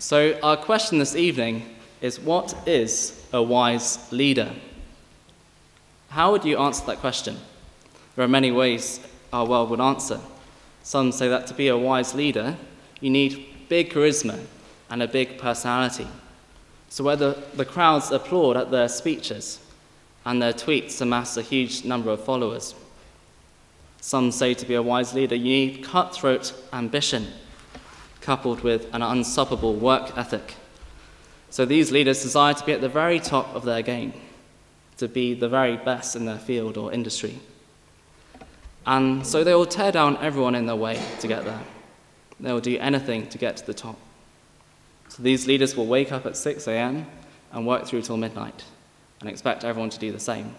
So, our question this evening is what is a wise leader? How would you answer that question? There are many ways our world would answer. Some say that to be a wise leader, you need big charisma and a big personality. So, whether the crowds applaud at their speeches and their tweets amass a huge number of followers. Some say to be a wise leader, you need cutthroat ambition coupled with an unstoppable work ethic. So, these leaders desire to be at the very top of their game to be the very best in their field or industry. And so they will tear down everyone in their way to get there. They will do anything to get to the top. So these leaders will wake up at 6 a.m. and work through till midnight and expect everyone to do the same.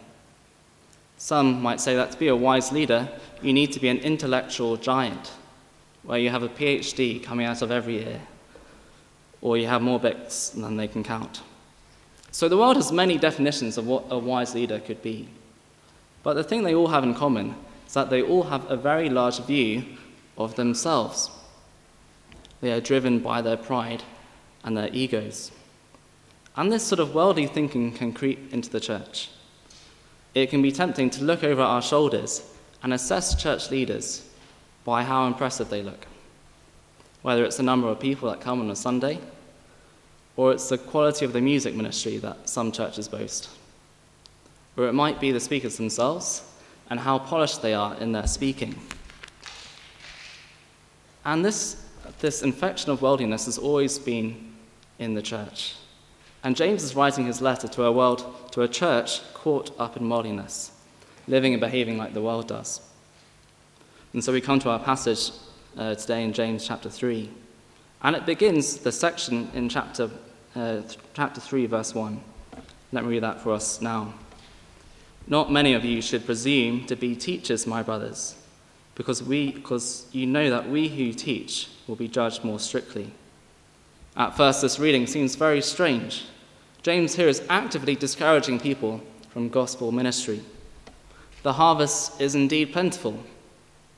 Some might say that to be a wise leader, you need to be an intellectual giant, where you have a PhD coming out of every year, or you have more books than they can count. So the world has many definitions of what a wise leader could be. But the thing they all have in common is that they all have a very large view of themselves. They are driven by their pride and their egos. And this sort of worldly thinking can creep into the church. It can be tempting to look over our shoulders and assess church leaders by how impressive they look. Whether it's the number of people that come on a Sunday, or it's the quality of the music ministry that some churches boast. Or it might be the speakers themselves and how polished they are in their speaking. And this, this infection of worldliness has always been in the church. And James is writing his letter to a world, to a church caught up in worldliness, living and behaving like the world does. And so we come to our passage uh, today in James chapter 3. And it begins the section in chapter, uh, chapter 3, verse 1. Let me read that for us now. Not many of you should presume to be teachers, my brothers, because, we, because you know that we who teach will be judged more strictly. At first, this reading seems very strange. James here is actively discouraging people from gospel ministry. The harvest is indeed plentiful,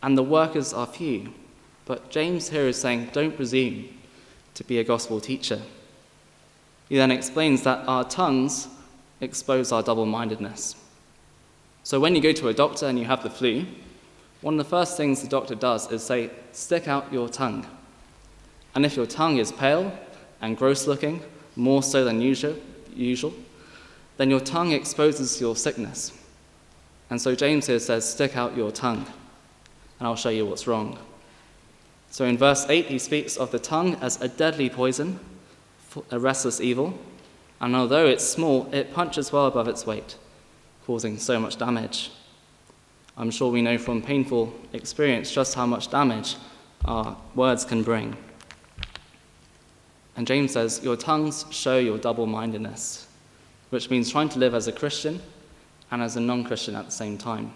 and the workers are few. But James here is saying, don't presume to be a gospel teacher. He then explains that our tongues expose our double mindedness. So when you go to a doctor and you have the flu, one of the first things the doctor does is say, stick out your tongue. And if your tongue is pale and gross looking, more so than usual, usual, then your tongue exposes your sickness. And so James here says, stick out your tongue, and I'll show you what's wrong. So in verse 8, he speaks of the tongue as a deadly poison, a restless evil, and although it's small, it punches well above its weight, causing so much damage. I'm sure we know from painful experience just how much damage our words can bring. And James says, Your tongues show your double mindedness, which means trying to live as a Christian and as a non Christian at the same time.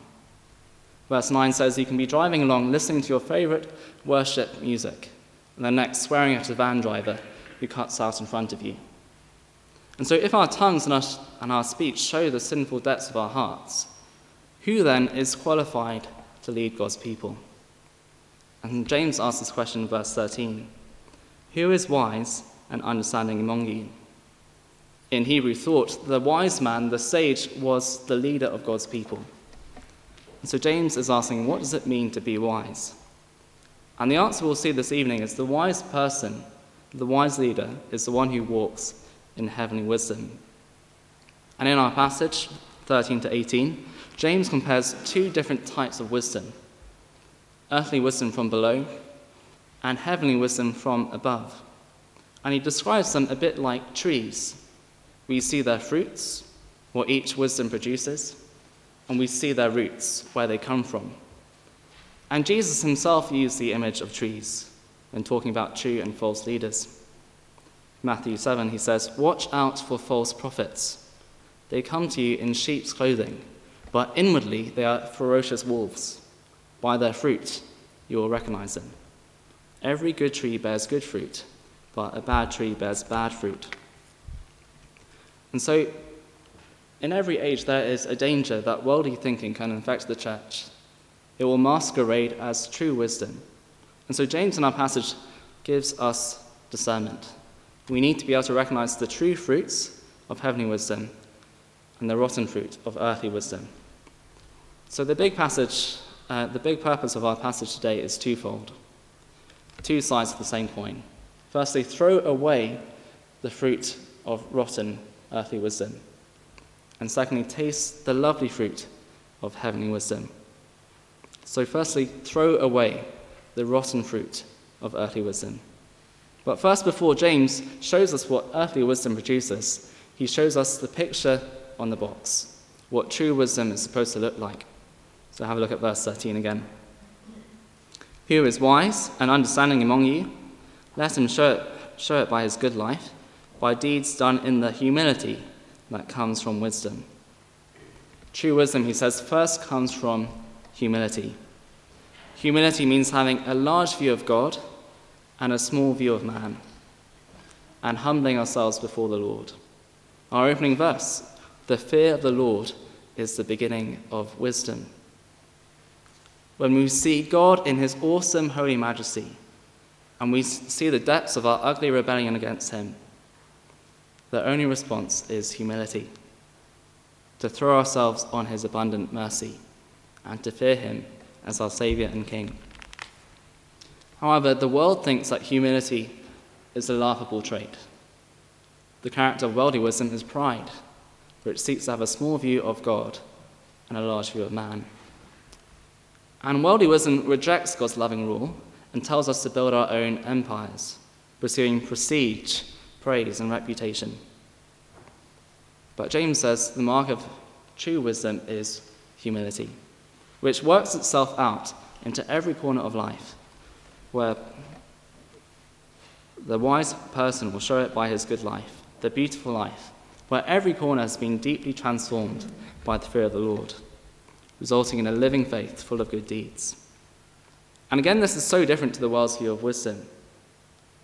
Verse 9 says you can be driving along listening to your favorite worship music, and then next swearing at a van driver who cuts out in front of you. And so, if our tongues and our, and our speech show the sinful depths of our hearts, who then is qualified to lead God's people? And James asks this question in verse 13 Who is wise and understanding among you? In Hebrew thought, the wise man, the sage, was the leader of God's people. And so James is asking, what does it mean to be wise? And the answer we'll see this evening is the wise person, the wise leader, is the one who walks in heavenly wisdom. And in our passage, 13 to 18, James compares two different types of wisdom earthly wisdom from below and heavenly wisdom from above. And he describes them a bit like trees. We see their fruits, what each wisdom produces, and we see their roots, where they come from. And Jesus himself used the image of trees when talking about true and false leaders. Matthew 7, he says, Watch out for false prophets. They come to you in sheep's clothing, but inwardly they are ferocious wolves. By their fruit you will recognize them. Every good tree bears good fruit, but a bad tree bears bad fruit. And so in every age, there is a danger that worldly thinking can infect the church. It will masquerade as true wisdom. And so, James in our passage gives us discernment. we need to be able to recognize the true fruits of heavenly wisdom and the rotten fruit of earthly wisdom. So the big passage, uh, the big purpose of our passage today is twofold. Two sides of the same coin. Firstly, throw away the fruit of rotten earthly wisdom. And secondly, taste the lovely fruit of heavenly wisdom. So, firstly, throw away the rotten fruit of earthly wisdom. But first, before James shows us what earthly wisdom produces, he shows us the picture on the box, what true wisdom is supposed to look like. So, have a look at verse 13 again. Who is wise and understanding among you? Let him show it, show it by his good life, by deeds done in the humility that comes from wisdom. True wisdom, he says, first comes from humility. Humility means having a large view of God and a small view of man, and humbling ourselves before the Lord. Our opening verse the fear of the Lord is the beginning of wisdom. When we see God in his awesome holy majesty, and we see the depths of our ugly rebellion against him, the only response is humility to throw ourselves on his abundant mercy and to fear him as our Saviour and King. However, the world thinks that humility is a laughable trait. The character of worldly wisdom is pride, which seeks to have a small view of God and a large view of man. And worldly wisdom rejects God's loving rule and tells us to build our own empires, pursuing prestige, praise, and reputation. But James says the mark of true wisdom is humility, which works itself out into every corner of life, where the wise person will show it by his good life, the beautiful life, where every corner has been deeply transformed by the fear of the Lord, resulting in a living faith full of good deeds. And again, this is so different to the world's view of wisdom.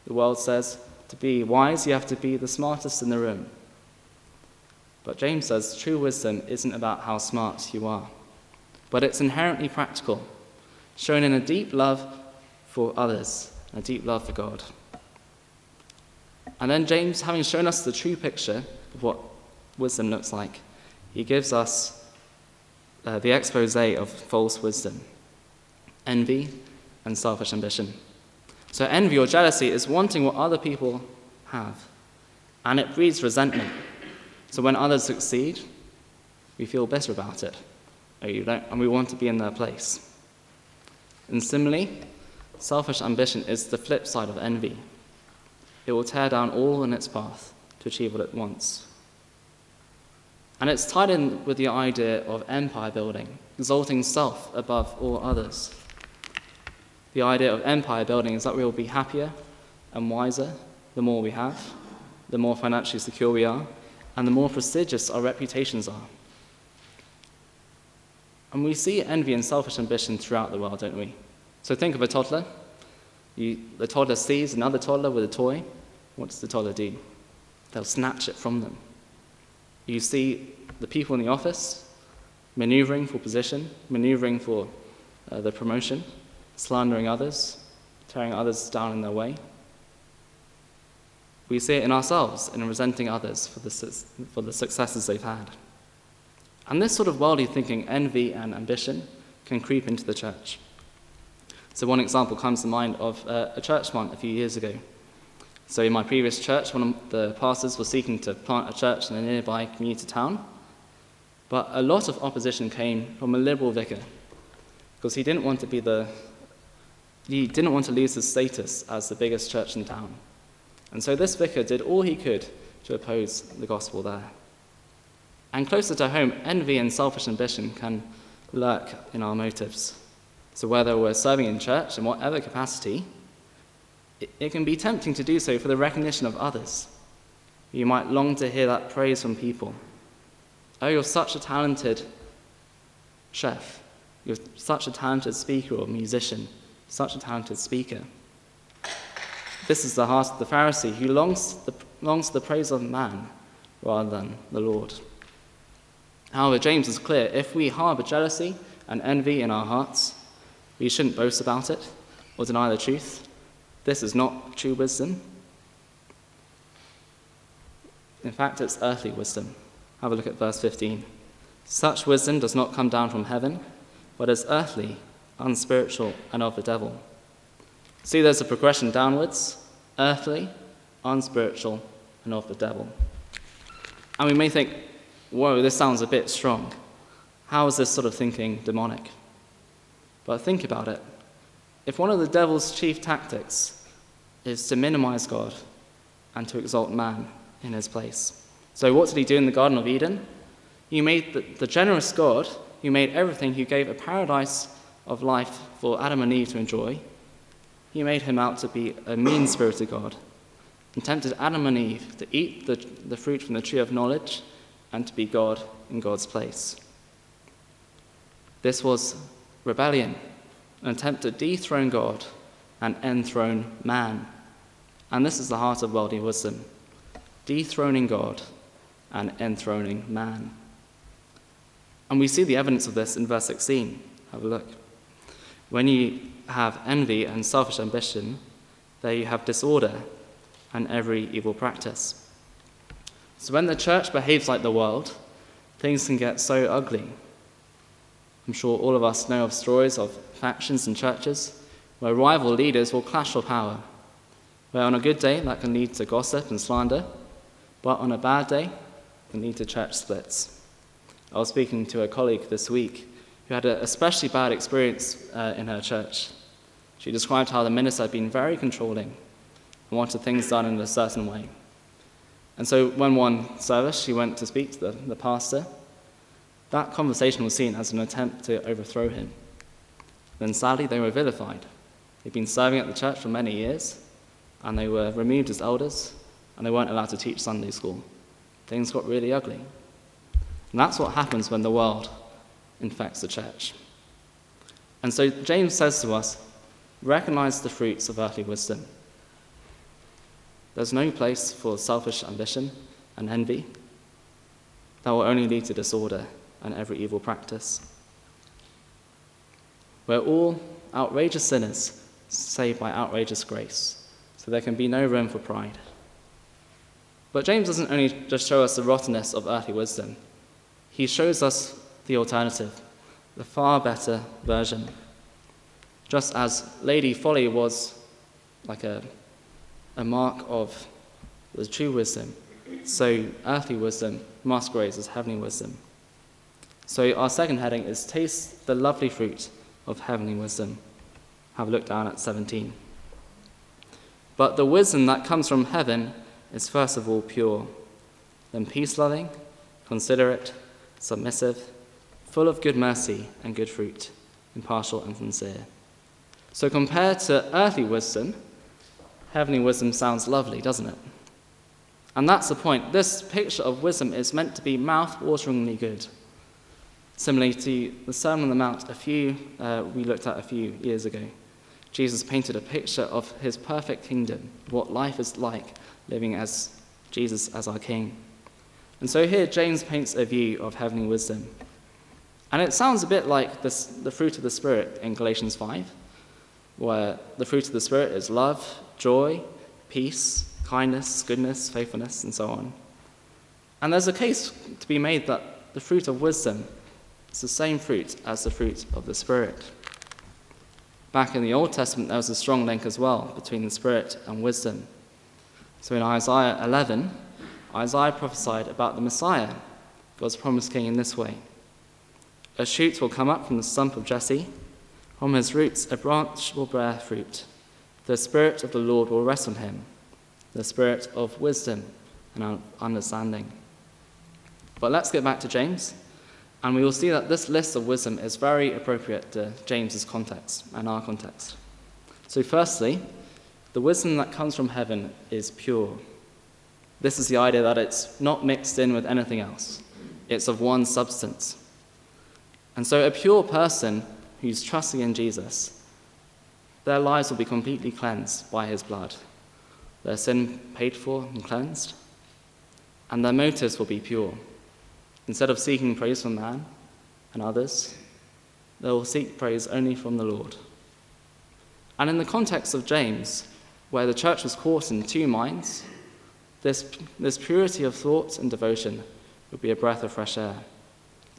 The world says to be wise, you have to be the smartest in the room. But James says true wisdom isn't about how smart you are, but it's inherently practical, shown in a deep love for others, and a deep love for God. And then James, having shown us the true picture of what wisdom looks like, he gives us uh, the expose of false wisdom envy and selfish ambition. So, envy or jealousy is wanting what other people have, and it breeds resentment. So when others succeed, we feel better about it, and we want to be in their place. And similarly, selfish ambition is the flip side of envy. It will tear down all in its path to achieve what it wants. And it's tied in with the idea of empire building, exalting self above all others. The idea of empire building is that we will be happier and wiser the more we have, the more financially secure we are, and the more prestigious our reputations are. And we see envy and selfish ambition throughout the world, don't we? So think of a toddler. You, the toddler sees another toddler with a toy. What does the toddler do? They'll snatch it from them. You see the people in the office maneuvering for position, maneuvering for uh, the promotion, slandering others, tearing others down in their way. We see it in ourselves in resenting others for the, for the successes they've had. And this sort of worldly thinking, envy and ambition, can creep into the church. So, one example comes to mind of uh, a church plant a few years ago. So, in my previous church, one of the pastors was seeking to plant a church in a nearby community town. But a lot of opposition came from a liberal vicar because he didn't want to be the he didn't want to lose his status as the biggest church in town. And so this vicar did all he could to oppose the gospel there. And closer to home, envy and selfish ambition can lurk in our motives. So whether we're serving in church in whatever capacity, it, it can be tempting to do so for the recognition of others. You might long to hear that praise from people. Oh, you're such a talented chef. You're such a talented speaker or musician, such a talented speaker. This is the heart of the Pharisee who longs, the, longs the praise of man rather than the Lord. However, James is clear if we harbour jealousy and envy in our hearts, we shouldn't boast about it or deny the truth. This is not true wisdom. In fact, it's earthly wisdom. Have a look at verse 15. Such wisdom does not come down from heaven, but is earthly, unspiritual, and of the devil. See, there's a progression downwards earthly, unspiritual, and of the devil. And we may think, whoa, this sounds a bit strong. How is this sort of thinking demonic? But think about it. If one of the devil's chief tactics is to minimize God and to exalt man in his place. So, what did he do in the Garden of Eden? He made the, the generous God who made everything, who gave a paradise of life for Adam and Eve to enjoy. He made him out to be a mean spirited God and tempted Adam and Eve to eat the, the fruit from the tree of knowledge and to be God in God's place. This was rebellion, an attempt to dethrone God and enthrone man. And this is the heart of worldly wisdom dethroning God and enthroning man. And we see the evidence of this in verse 16. Have a look. When you have envy and selfish ambition, there you have disorder and every evil practice. So when the church behaves like the world, things can get so ugly. I'm sure all of us know of stories of factions in churches where rival leaders will clash for power, where on a good day that can lead to gossip and slander, but on a bad day, can lead to church splits. I was speaking to a colleague this week who had an especially bad experience uh, in her church. She described how the minister had been very controlling and wanted things done in a certain way. And so, when one service she went to speak to the, the pastor, that conversation was seen as an attempt to overthrow him. Then, sadly, they were vilified. They'd been serving at the church for many years, and they were removed as elders, and they weren't allowed to teach Sunday school. Things got really ugly. And that's what happens when the world infects the church. And so James says to us recognize the fruits of earthly wisdom. There's no place for selfish ambition and envy. That will only lead to disorder and every evil practice. We're all outrageous sinners saved by outrageous grace, so there can be no room for pride. But James doesn't only just show us the rottenness of earthly wisdom, he shows us the alternative, the far better version. Just as Lady Folly was like a, a mark of the true wisdom, so earthly wisdom masquerades as heavenly wisdom. So our second heading is Taste the lovely fruit of heavenly wisdom. Have a look down at 17. But the wisdom that comes from heaven is first of all pure, then peace loving, considerate, submissive, full of good mercy and good fruit, impartial and sincere. So, compared to earthly wisdom, heavenly wisdom sounds lovely, doesn't it? And that's the point. This picture of wisdom is meant to be mouth wateringly good. Similarly to the Sermon on the Mount, a few uh, we looked at a few years ago. Jesus painted a picture of his perfect kingdom, what life is like living as Jesus as our King. And so here James paints a view of heavenly wisdom. And it sounds a bit like this, the fruit of the Spirit in Galatians 5, where the fruit of the Spirit is love, joy, peace, kindness, goodness, faithfulness, and so on. And there's a case to be made that the fruit of wisdom is the same fruit as the fruit of the Spirit. Back in the Old Testament, there was a strong link as well between the Spirit and wisdom. So in Isaiah 11, Isaiah prophesied about the Messiah, God's promised king, in this way A shoot will come up from the stump of Jesse, from his roots a branch will bear fruit. The Spirit of the Lord will rest on him, the Spirit of wisdom and understanding. But let's get back to James, and we will see that this list of wisdom is very appropriate to James's context and our context. So, firstly, the wisdom that comes from heaven is pure. This is the idea that it's not mixed in with anything else, it's of one substance. And so, a pure person who's trusting in Jesus, their lives will be completely cleansed by his blood, their sin paid for and cleansed, and their motives will be pure. Instead of seeking praise from man and others, they will seek praise only from the Lord. And in the context of James, where the church was caught in two minds, This, this purity of thought and devotion would be a breath of fresh air.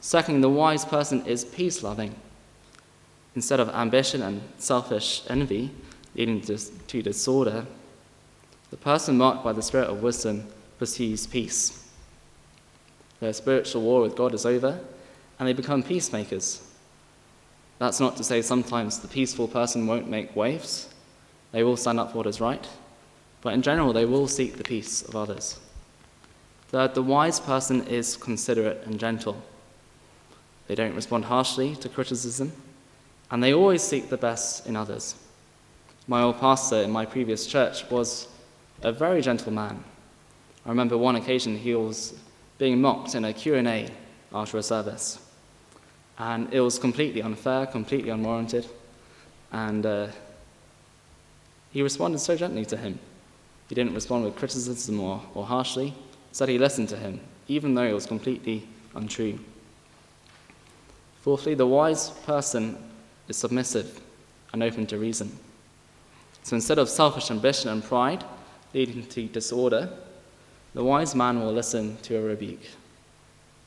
Secondly, the wise person is peace loving. Instead of ambition and selfish envy leading to, to disorder, the person marked by the spirit of wisdom pursues peace. Their spiritual war with God is over, and they become peacemakers. That's not to say sometimes the peaceful person won't make waves. They will stand up for what is right, but in general, they will seek the peace of others. Third, the wise person is considerate and gentle. They don't respond harshly to criticism, and they always seek the best in others. My old pastor in my previous church was a very gentle man. I remember one occasion he was being mocked in a Q&A after a service. And it was completely unfair, completely unwarranted. And uh, he responded so gently to him. He didn't respond with criticism or, or harshly. Instead, he listened to him, even though it was completely untrue. Fourthly, the wise person is submissive and open to reason. So instead of selfish ambition and pride leading to disorder, the wise man will listen to a rebuke.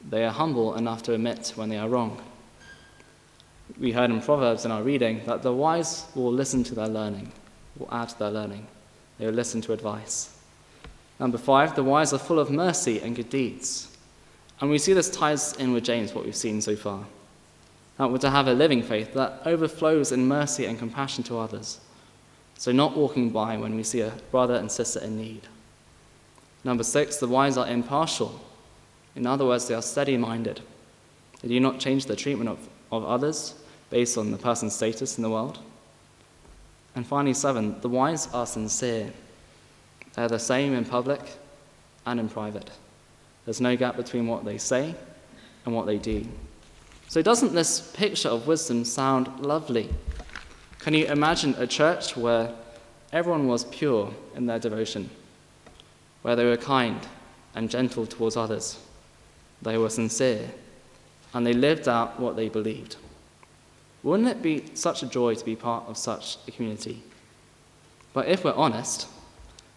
They are humble enough to admit when they are wrong. We heard in Proverbs in our reading that the wise will listen to their learning, will add to their learning. They will listen to advice. Number five, the wise are full of mercy and good deeds. And we see this ties in with James, what we've seen so far. That we're to have a living faith that overflows in mercy and compassion to others. So, not walking by when we see a brother and sister in need. Number six, the wise are impartial. In other words, they are steady minded. They do not change the treatment of, of others based on the person's status in the world. And finally, seven, the wise are sincere. They're the same in public and in private. There's no gap between what they say and what they do. So, doesn't this picture of wisdom sound lovely? Can you imagine a church where everyone was pure in their devotion? where they were kind and gentle towards others. They were sincere, and they lived out what they believed. Wouldn't it be such a joy to be part of such a community? But if we're honest,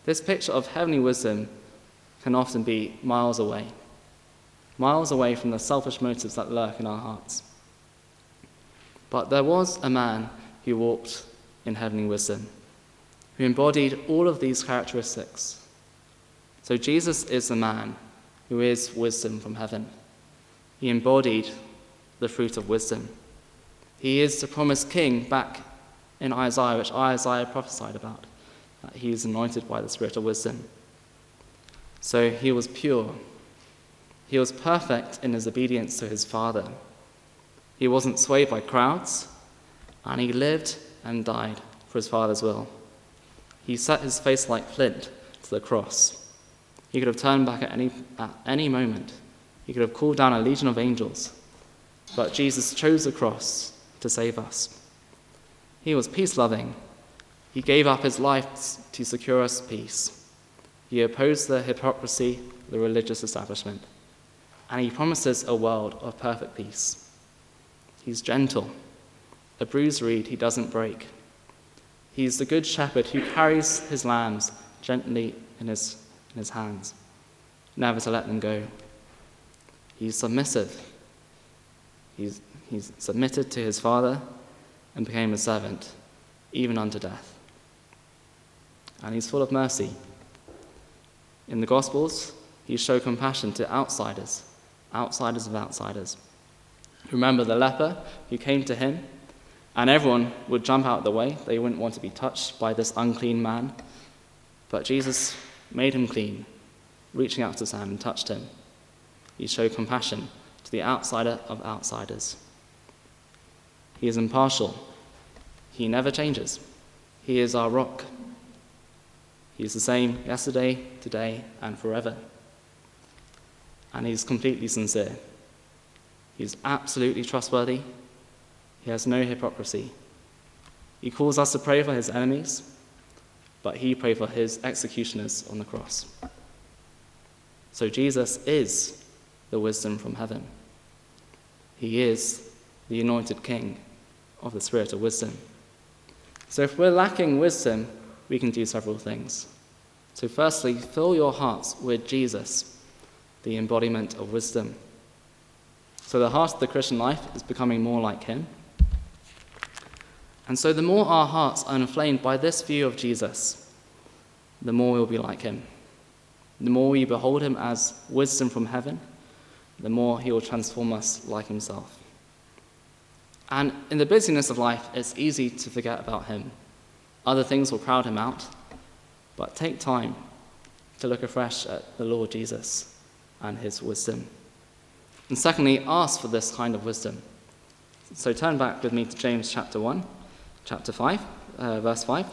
this picture of heavenly wisdom can often be miles away, miles away from the selfish motives that lurk in our hearts. But there was a man who walked in heavenly wisdom, who embodied all of these characteristics so Jesus is the man who is wisdom from heaven. He embodied the fruit of wisdom. He is the promised king back in Isaiah, which Isaiah prophesied about, that he is anointed by the Spirit of wisdom. So he was pure. He was perfect in his obedience to his Father. He wasn't swayed by crowds, and he lived and died for his Father's will. He set his face like flint to the cross. He could have turned back at any, at any moment. He could have called down a legion of angels. But Jesus chose the cross to save us. He was peace loving. He gave up his life to secure us peace. He opposed the hypocrisy the religious establishment. And he promises a world of perfect peace. He's gentle. A bruised reed he doesn't break. He's the good shepherd who carries his lambs gently in his in his hands, never to let them go. He's submissive. He's, he's submitted to his father and became a servant, even unto death. And he's full of mercy. In the Gospels, he showed compassion to outsiders, outsiders of outsiders. Remember the leper who came to him, and everyone would jump out of the way. They wouldn't want to be touched by this unclean man. But Jesus made him clean, reaching out to Sam and touched him. He showed compassion to the outsider of outsiders. He is impartial. He never changes. He is our rock. He is the same yesterday, today, and forever. And he's completely sincere. He's absolutely trustworthy. He has no hypocrisy. He calls us to pray for his enemies but he prayed for his executioners on the cross. So Jesus is the wisdom from heaven. He is the anointed king of the spirit of wisdom. So if we're lacking wisdom, we can do several things. So, firstly, fill your hearts with Jesus, the embodiment of wisdom. So, the heart of the Christian life is becoming more like Him. And so, the more our hearts are inflamed by this view of Jesus, the more we'll be like Him. The more we behold Him as wisdom from heaven, the more He will transform us like Himself. And in the busyness of life, it's easy to forget about Him. Other things will crowd Him out, but take time to look afresh at the Lord Jesus and His wisdom. And secondly, ask for this kind of wisdom. So turn back with me to James chapter 1, chapter 5, uh, verse 5.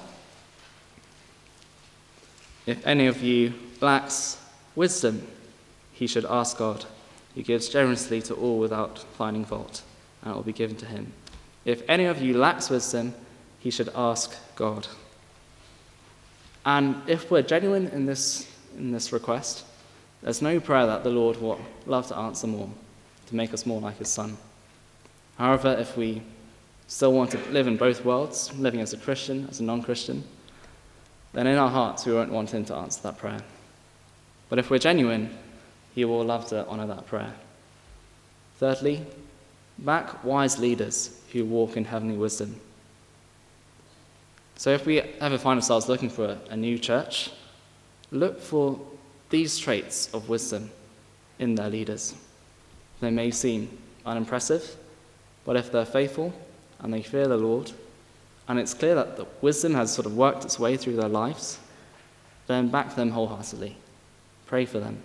If any of you lacks wisdom, he should ask God, who gives generously to all without finding fault, and it will be given to him. If any of you lacks wisdom, he should ask God. And if we're genuine in this, in this request, there's no prayer that the Lord will love to answer more, to make us more like his Son. However, if we still want to live in both worlds, living as a Christian, as a non Christian, then in our hearts we won't want him to answer that prayer. But if we're genuine, he will love to honour that prayer. Thirdly, back wise leaders who walk in heavenly wisdom. So if we ever find ourselves looking for a new church, look for these traits of wisdom in their leaders. They may seem unimpressive, but if they're faithful and they fear the Lord, and it's clear that the wisdom has sort of worked its way through their lives, then back them wholeheartedly. Pray for them.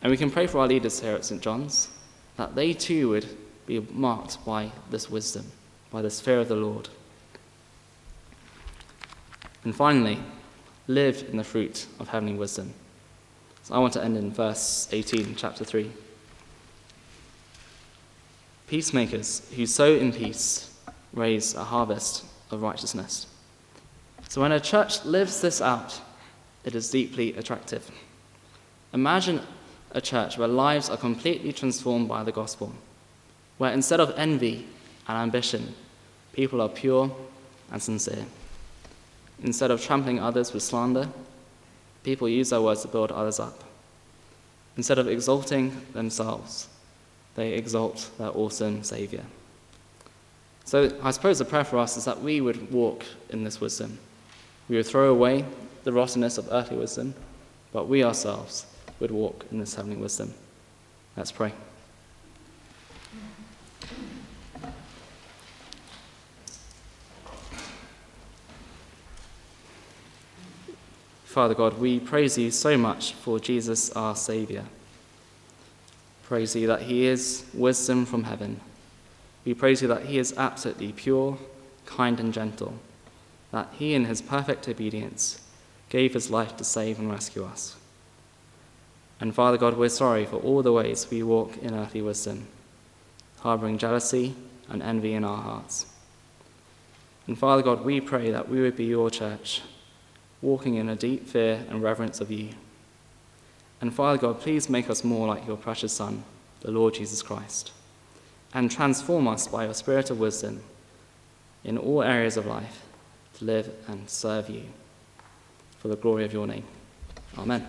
And we can pray for our leaders here at St. John's that they too would be marked by this wisdom, by this fear of the Lord. And finally, live in the fruit of heavenly wisdom. So I want to end in verse 18, chapter 3. Peacemakers who sow in peace raise a harvest of righteousness. So when a church lives this out, it is deeply attractive. Imagine a church where lives are completely transformed by the gospel, where instead of envy and ambition, people are pure and sincere. Instead of trampling others with slander, people use their words to build others up. Instead of exalting themselves, they exalt their awesome Saviour. So I suppose the prayer for us is that we would walk in this wisdom. We would throw away the rottenness of earthly wisdom, but we ourselves would walk in this heavenly wisdom. Let's pray. Father God, we praise you so much for Jesus our Saviour. Praise you that he is wisdom from heaven we praise you that he is absolutely pure, kind, and gentle, that he, in his perfect obedience, gave his life to save and rescue us. And Father God, we're sorry for all the ways we walk in earthly wisdom, harboring jealousy and envy in our hearts. And Father God, we pray that we would be your church, walking in a deep fear and reverence of you. And Father God, please make us more like your precious Son, the Lord Jesus Christ and transform us by your spirit of wisdom in all areas of life to live and serve you for the glory of your name. Amen.